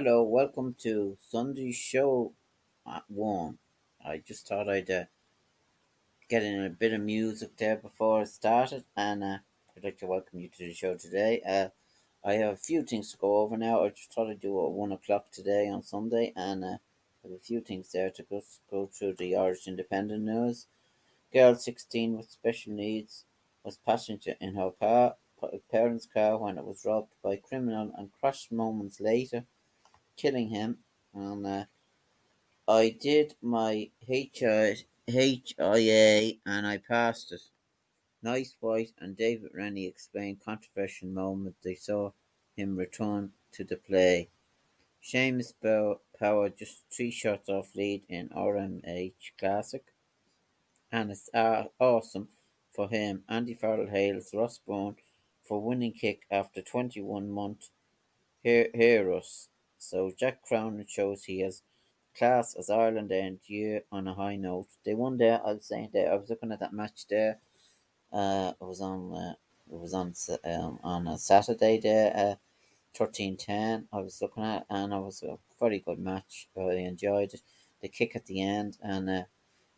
Hello, welcome to Sunday Show at 1. I just thought I'd uh, get in a bit of music there before I started, and uh, I'd like to welcome you to the show today. Uh, I have a few things to go over now. I just thought I'd do at 1 o'clock today on Sunday, and uh, I have a few things there to go, go through the Irish Independent news. Girl 16 with special needs was passenger in her car, parents' car when it was robbed by criminal and crashed moments later killing him. And uh, I did my HI, HIA and I passed it. Nic White and David Rennie explained controversial moment they saw him return to the play. Seamus Power just three shots off lead in RSM Classic. And it's uh, awesome for him. Andy Farrell hails Ross Byrne for winning kick after 21 months. Hear, hear us. So Jack Cronin shows he has class as Ireland end year on a high note. They won there. I was saying there. I was looking at that match there. Uh, it was on. Uh, it was on um, on a Saturday there. Uh, thirteen ten. I was looking at, and it was a very good match. I enjoyed it. The kick at the end, and uh,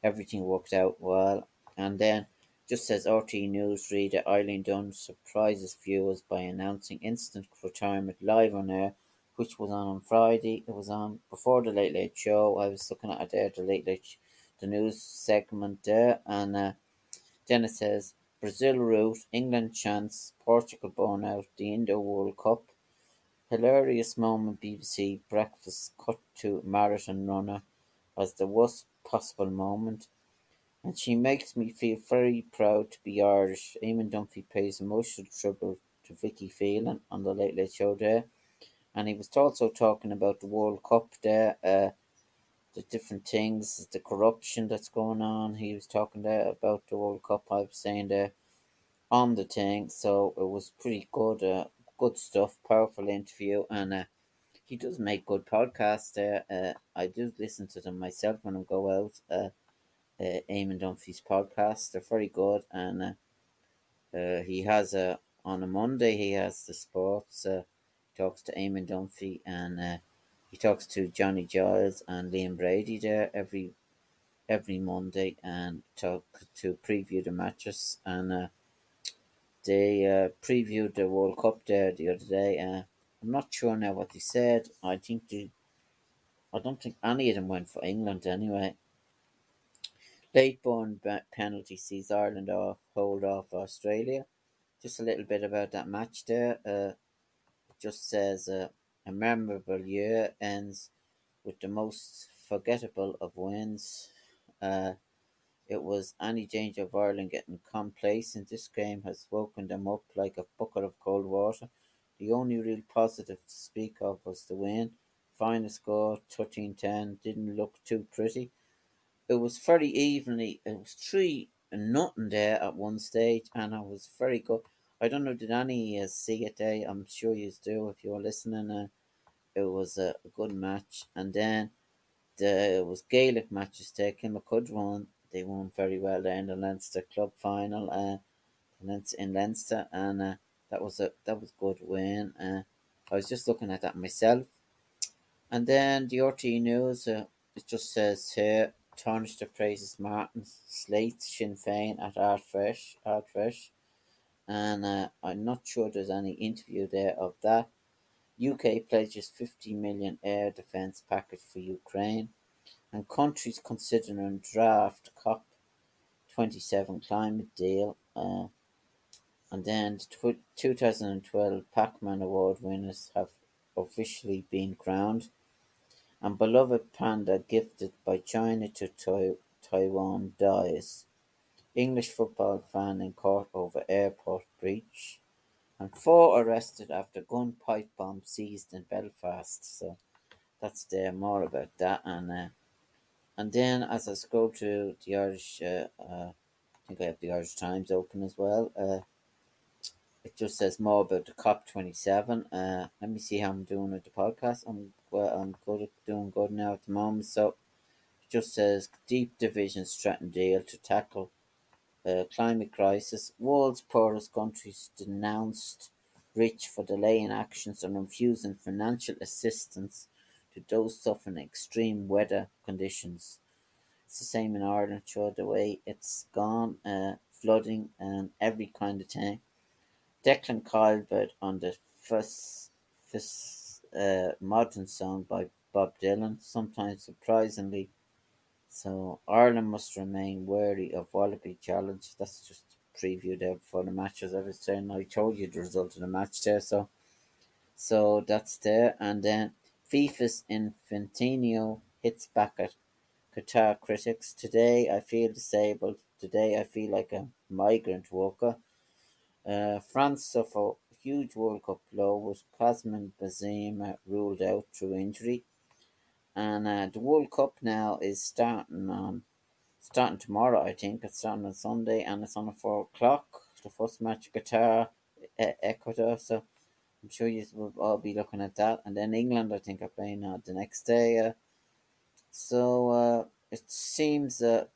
everything worked out well. And then, just as RTÉ News reader Eileen Dunne surprises viewers by announcing instant retirement live on air which was on on Friday. It was on before the Late Late Show. I was looking at it there, the Late Late, the news segment there, and uh, then it says Brazil route, England chance, Portugal born out, the Indo World Cup. Hilarious moment BBC breakfast cut to marathon runner as the worst possible moment. And she makes me feel very proud to be Irish. Eamon Dunphy pays emotional tribute to Vicky Phelan on the Late Late Show there and he was also talking about the World Cup there, uh, the different things, the corruption that's going on. He was talking there about the World Cup. I was saying there on the thing, so it was pretty good, uh, good stuff, powerful interview, and uh, he does make good podcasts there. Uh, I do listen to them myself when I go out. Uh, uh, Eamon Dunphy's podcast, they're very good, and uh, uh, he has a on a Monday he has the sports. Uh, talks to Eamon Dunphy and uh, he talks to Johnny Giles and Liam Brady there every every Monday and talk to preview the matches and uh, they uh, previewed the World Cup there the other day. Uh, I'm not sure now what they said. I think they, I don't think any of them went for England anyway. Late Byrne penalty sees Ireland off hold off Australia. Just a little bit about that match there. Uh, just says uh, a memorable year ends with the most forgettable of wins. Uh, it was any danger of Ireland getting complacent. This game has woken them up like a bucket of cold water. The only real positive to speak of was the win. Final score 13 10 didn't look too pretty. It was very evenly, it was 3 and nothing there at one stage, and it was very good. I don't know, did any uh, see it there? I'm sure you do if you're listening. Uh, it was a, good match. And then the, it was Gaelic matches there. Kilmacud won. They won very well there in the Leinster Club final uh, in Leinster. And uh, that was a that was good win. Uh, I was just looking at that myself. And then the RTÉ News, uh, it just says here, Taoiseach praises Martin, slates Sinn Féin at Ard Fheis. Ardfresh and uh, I'm not sure there's any interview there of that. UK pledges 50 million air defence package for Ukraine, and countries considering draft COP 27 climate deal. Uh, and then the 2012 Pac-Man Award winners have officially been crowned. And beloved panda gifted by China to Taiwan dies. English football fan in court over airport breach, and four arrested after gun pipe bomb seized in Belfast. So that's there more about that and uh, and then as I scroll through the Irish, uh, uh, I think I have the Irish Times open as well. Uh, it just says more about the COP twenty seven. Uh, let me see how I'm doing with the podcast. I'm well, I'm good doing good now at the moment. So it just says deep divisions threaten deal to tackle climate crisis. World's poorest countries denounced rich for delaying actions on refusing financial assistance to those suffering extreme weather conditions. It's the same in Ireland, sure, the way it's gone, uh, flooding and every kind of thing. Declan Kilbreth on the first, first uh, modern song by Bob Dylan, sometimes surprisingly. So Ireland must remain wary of Wallaby Challenge. That's just preview there before the matches. Was saying I told you the result of the match there, so so that's there. And then FIFA's Infantino hits back at Qatar critics. Today I feel disabled. Today I feel like a migrant worker. Uh, France suffer huge World Cup blow with Karim Benzema ruled out through injury. And uh, the World Cup now is starting on starting tomorrow. I think it's starting on Sunday, and it's on at four o'clock. The first match, Qatar, Ecuador. So I'm sure you will all be looking at that. And then England, I think, are playing uh, the next day. Uh, so uh, it seems that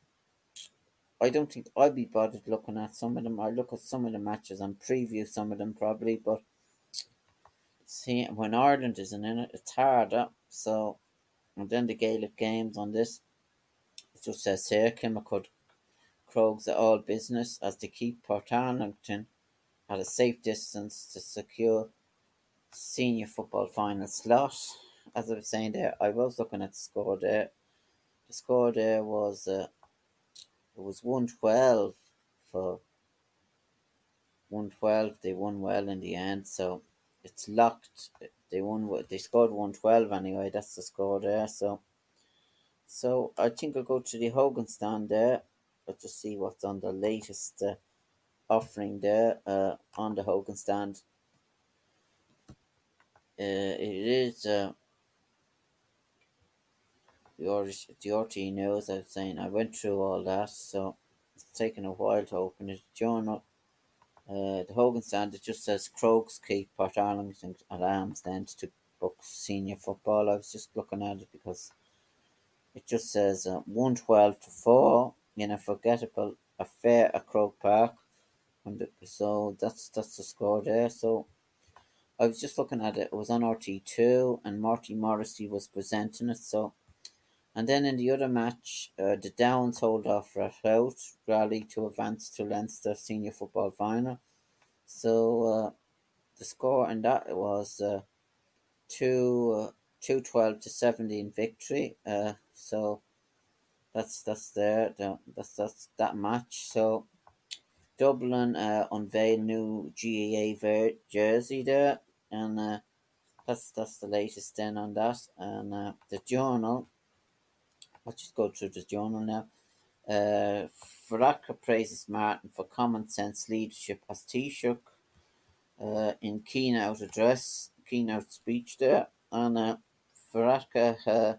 I don't think I'll be bothered looking at some of them. I look at some of the matches and preview some of them probably, but see when Ireland isn't in it, it's harder. So and then the Gaelic games on this. It just says here Kilmacud Crokes are all business as they keep Portarlington at a safe distance to secure senior football final slot. As I was saying there, I was looking at the score there. The score there was uh, it was one twelve for one twelve. They won well in the end, so it's locked. They won. They scored one twelve anyway. That's the score there. So, so I think I'll go to the Hogan stand there. Let's just see what's on the latest uh, offering there uh, on the Hogan stand. Uh, it is uh, the Irish, the RT knows I was saying I went through all that, so it's taken a while to open it. Journal, uh, the Hogan stand, it just says Crokes keep Portarlington at arm's length to book senior football. I was just looking at it because it just says uh, 112 to 4 in a forgettable affair at Croke Park. And so that's that's the score there. So I was just looking at it. It was on RTÉ2, and Marty Morrissey was presenting it. So, and then in the other match, uh, the Downs hold off out rally to advance to Leinster Senior Football Final. So uh, the score in that was uh, two uh, two twelve to seventeen victory. Uh, so that's that's there. That's that's that match. So Dublin uh, unveil new GAA ver- jersey there, and uh, that's that's the latest then on that. And uh, the journal, I'll just go through the journal now. Uh, Varadkar praises Martin for common sense leadership as Taoiseach uh, in keynote address, keynote speech there. And uh, Varadkar, uh,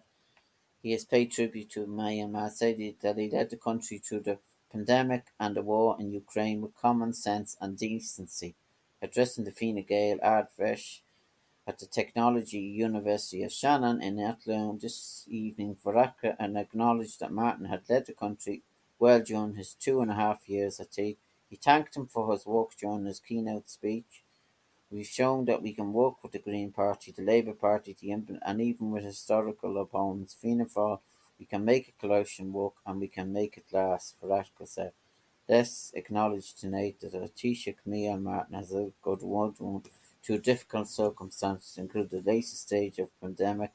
he has paid tribute to Myanmar, said that he led the country through the pandemic and the war in Ukraine with common sense and decency. Addressing the Fine Gael Ard at the Technology University of Shannon in Athlone this evening, Varadkar and acknowledged that Martin had led the country well during his two and a half years at Teague. He thanked him for his work during his keynote speech. We've shown that we can work with the Green Party, the Labour Party, the implement, and even with historical opponents. Fianna Fáil, we can make a coalition work and we can make it last, Varadkar said. Let's acknowledge tonight that Taoiseach Micheál Martin has a good word to difficult circumstances, including the latest stage of pandemic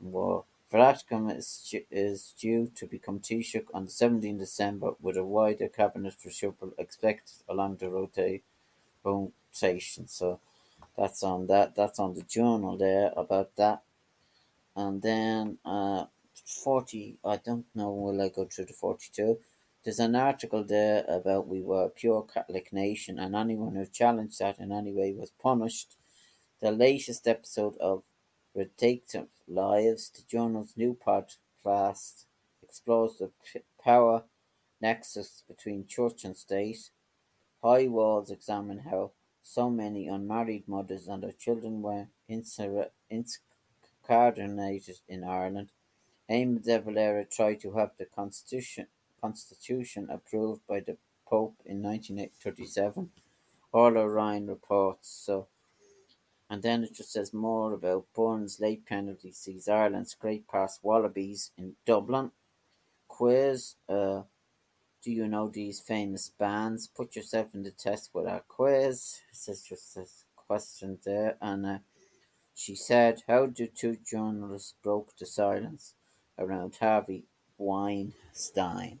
and war. Varadkar is, is due to become Taoiseach on the 17th December with a wider cabinet reshuffle expected along the rota- rotation. So that's on that. That's on the journal there about that. And then uh, 40, I don't know, will I go through the 42? There's an article there about we were a pure Catholic nation, and anyone who challenged that in any way was punished. The latest episode of Redacted Lives, the journal's new podcast, explores the power nexus between church and state. High Walls examine how so many unmarried mothers and their children were incarcerated in Ireland. Eamon de Valera tried to have the constitution constitution approved by the Pope in 1937. Orla Ryan reports so. And then it just says more about Byrne's late penalty sees Ireland scrape past Wallabies in Dublin. Quiz uh, Do you know these famous bands? Put yourself in the test with our quiz. It says just a question there. And uh, she said, How do two journalists broke the silence around Harvey Weinstein?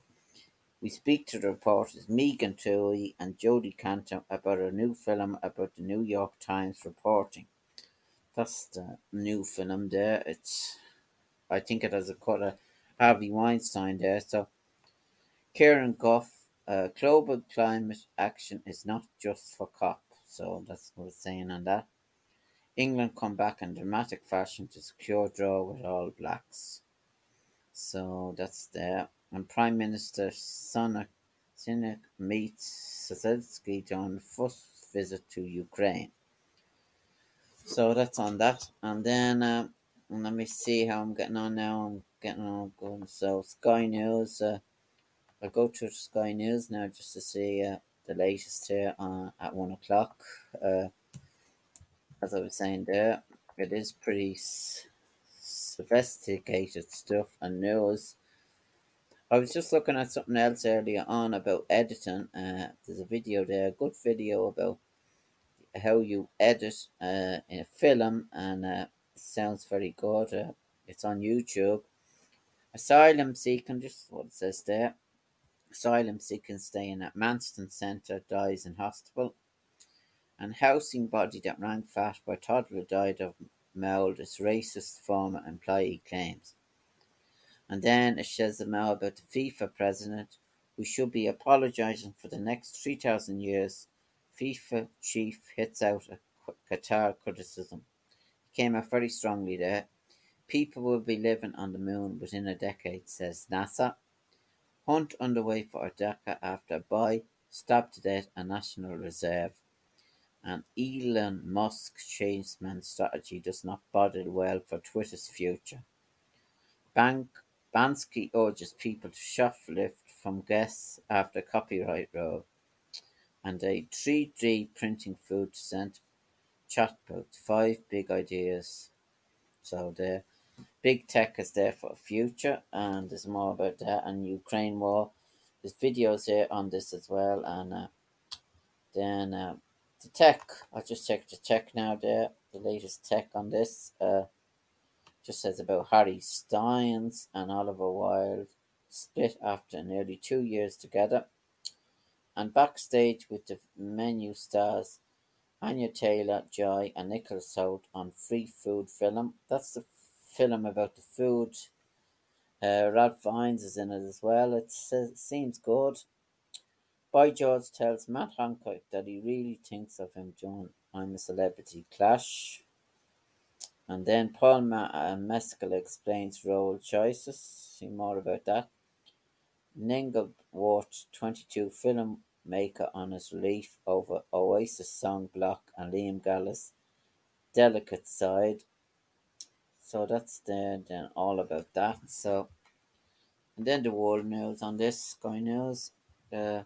We speak to the reporters Megan Twohey and Jodi Kantor about a new film about the New York Times reporting. That's the new film there. It's, I think it has a cut of Harvey Weinstein there. So, Kieran Goff, uh, global climate action is not just for COP. So that's what it's saying on that. England come back in dramatic fashion to secure draw with All Blacks. So that's there and Prime Minister Sunak meets Zelensky on first visit to Ukraine. So that's on that. And then uh, let me see how I'm getting on now. I'm getting on going. So Sky News. Uh, I'll go to Sky News now just to see uh, the latest here uh, at one o'clock. Uh, as I was saying there, it is pretty sophisticated stuff and news. I was just looking at something else earlier on about editing. Uh, there's a video there, a good video about how you edit uh, in a film, and uh, sounds very good. Uh, it's on YouTube. Asylum seeking, just what it says there. Asylum seeking staying at Manston Centre dies in hospital. And housing body that ran fat by toddler died of mould as racist former employee claims. And then it says now about the FIFA president who should be apologising for the next 3,000 years. FIFA chief hits out a Qatar criticism. He came out very strongly there. People will be living on the moon within a decade, says NASA. Hunt underway for Ardeka after a boy stabbed a national reserve. And Elon Musk's changeman strategy does not bode well for Twitter's future. Bank Banksy urges people to shoplift from guests after copyright row, and a 3D printing food sent chatbot. Five big ideas. So the big tech is there for the future, and there's more about that and Ukraine war. There's videos here on this as well, and uh, then uh, the tech. I'll just check the tech now. There, the latest tech on this. Uh, just says about Harry Styles and Olivia Wilde split after nearly two years together. And backstage with the menu stars Anya Taylor-Joy, and Nicholas Hoult on Free Food Film. That's the film about the food. Uh, Ralph Fiennes is in it as well. It seems good. Boy George tells Matt Hancock that he really thinks of him during I'm a Celebrity clash. And then Paul Ma- Mescal explains role choices. See more about that. Ward, 22 filmmaker on his relief over Oasis song Block and Liam Gallagher's Delicate Side. So that's then, then all about that. So, and then the world news on this Sky News. Uh,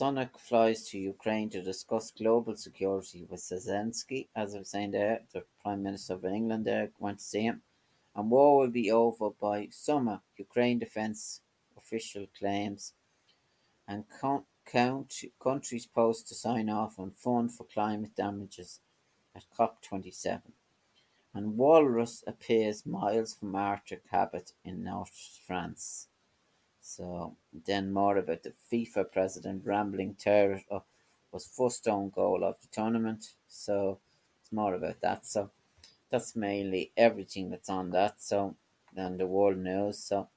Sunak flies to Ukraine to discuss global security with Zelensky. As I was saying there, the Prime Minister of England there went to see him. And war will be over by summer, Ukraine defense official claims. And count, countries post to sign off on fund for climate damages at COP27. And walrus appears miles from Arctic habit in North France. So then more about the FIFA president rambling terror uh, was first own goal of the tournament. So it's more about that. So that's mainly everything that's on that. So then the world news. So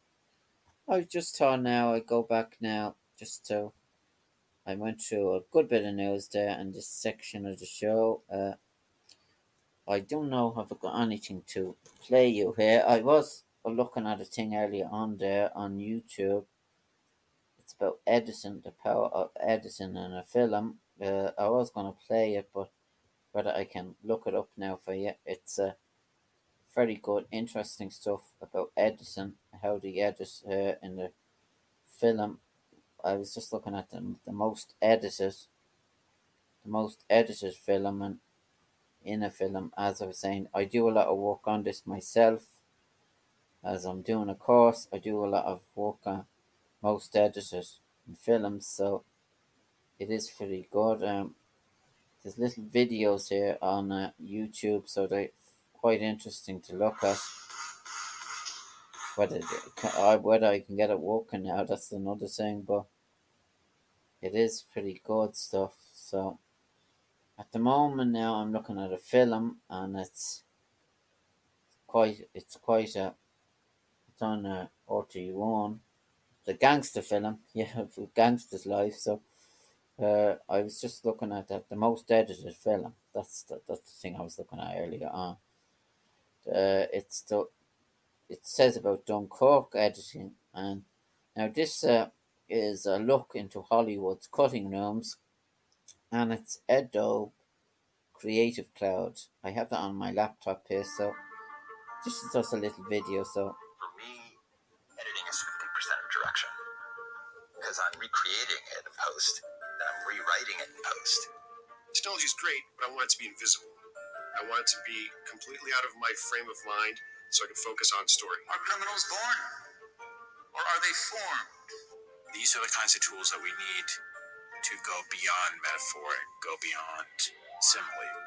I just thought now I'd go back now just to. I went through a good bit of news there in this section of the show. Uh, I don't know if I've got anything to play you here. I was looking at a thing earlier on there on YouTube. It's about Edison, the power of Edison in a film. Uh, I was going to play it, but whether I can look it up now for you. It's uh, very good, interesting stuff about Edison, how the edit uh, in the film. I was just looking at the, the most edited, the most edited film and in a film. As I was saying, I do a lot of work on this myself. As I'm doing a course, I do a lot of work on most editors and films, so it is pretty good. Um, there's little videos here on uh, YouTube, so they're quite interesting to look at. Whether I whether I can get it working now, that's another thing, but it is pretty good stuff. So at the moment now, I'm looking at a film, and it's quite it's quite a on uh, RTÉ1, the gangster film, yeah, gangster's life. So uh, I was just looking at that, the most edited film. That's the, that's the thing I was looking at earlier on. Uh, it's the it says about Dunkirk editing, and now this uh, is a look into Hollywood's cutting rooms, and it's Adobe Creative Cloud. I have that on my laptop here, so this is just a little video. So for editing is fifty percent of direction because I'm recreating it in post and I'm rewriting it in post. Technology is great, but I want it to be invisible. I want it to be completely out of my frame of mind so I can focus on story. Are criminals born? Or are they formed? These are the kinds of tools that we need to go beyond metaphor and go beyond simile.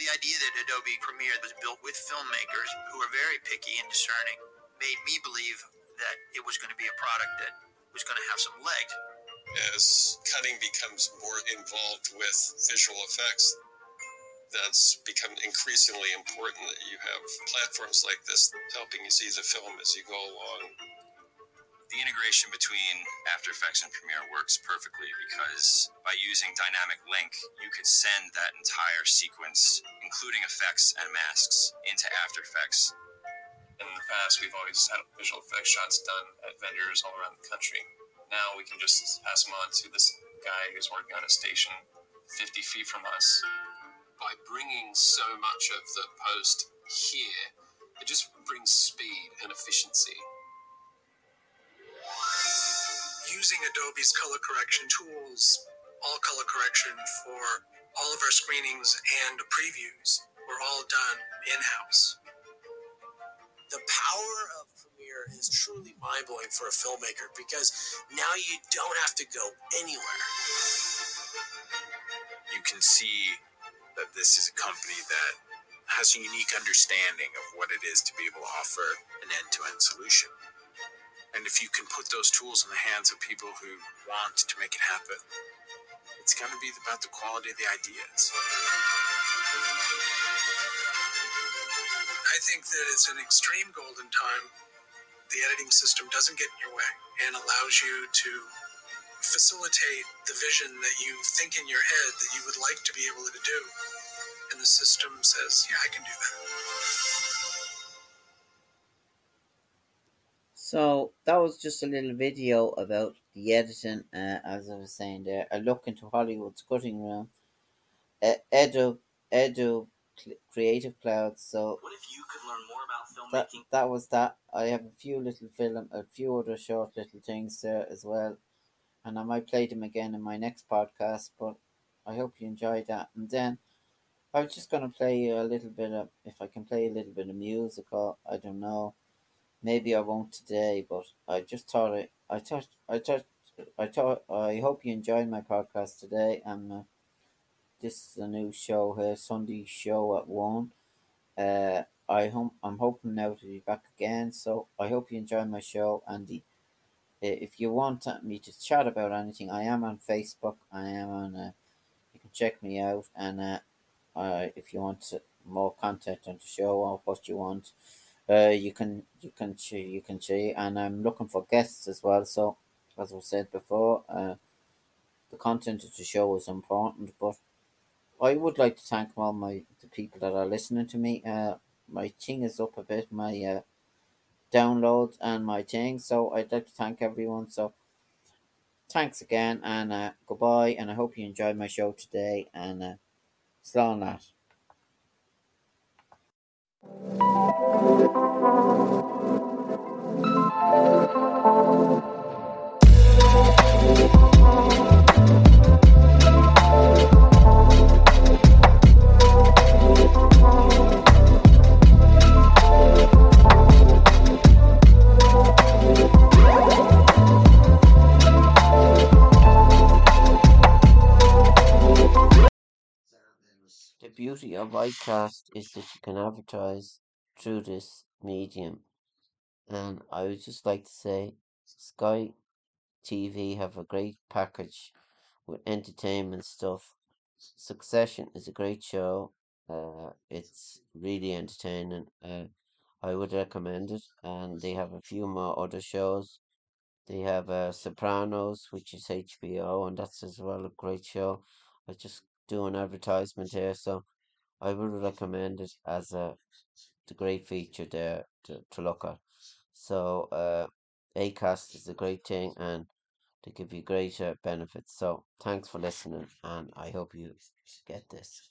The idea that Adobe Premiere was built with filmmakers who are very picky and discerning made me believe that it was going to be a product that was going to have some legs. As cutting becomes more involved with visual effects, that's become increasingly important that you have platforms like this helping you see the film as you go along. The integration between After Effects and Premiere works perfectly because by using Dynamic Link, you could send that entire sequence, including effects and masks, into After Effects. Past, we've always had visual effects shots done at vendors all around the country. Now we can just pass them on to this guy who's working on a station 50 feet from us by bringing so much of the post here, it just brings speed and efficiency. Using Adobe's color correction tools, all color correction for all of our screenings and previews were all done in house. The power of Premiere is truly mind blowing for a filmmaker because now you don't have to go anywhere. You can see that this is a company that has a unique understanding of what it is to be able to offer an end to end solution. And if you can put those tools in the hands of people who want to make it happen, it's going to be about the quality of the ideas. I think that it's an extreme golden time. The editing system doesn't get in your way and allows you to facilitate the vision that you think in your head that you would like to be able to do. And the system says, yeah, I can do that. So that was just a little video about the editing, uh, as I was saying there, a look into Hollywood's cutting room, uh, Edu, Edu Creative Cloud. So what if you could learn more about filmmaking? That, that was that. I have a few little film, a few other short little things there as well and I might play them again in my next podcast. But I hope you enjoyed that. And then I was just gonna play you a little bit of, if I can play a little bit of music. Or, I don't know. Maybe I won't today, but I just thought I, I thought, I thought, I thought, I hope you enjoyed my podcast today. And uh, this is a new show here, Sunday show at one. Uh, I hope I'm hoping now to be back again. So I hope you enjoy my show Andy. if you want me to chat about anything, I am on Facebook. I am on. Uh, you can check me out, and uh, uh, if you want more content on the show or what you want, uh, you can you can you can see, and I'm looking for guests as well. So, as I said before, uh, the content of the show is important, but I would like to thank all my the people that are listening to me. Uh, my thing is up a bit, my uh, downloads and my thing. So I'd like to thank everyone. So thanks again, and uh, goodbye. And I hope you enjoyed my show today. And uh, slán that. The beauty of Acast is that you can advertise through this medium. And I would just like to say Sky TV have a great package with entertainment stuff. Succession is a great show. Uh, it's really entertaining. Uh, I would recommend it. And they have a few more other shows. They have uh, Sopranos, which is HBO, and that's as well a great show. I just do an advertisement here, so I would recommend it as a the great feature there to, to look at. So uh, Acast is a great thing, and they give you greater benefits. So thanks for listening, and I hope you get this.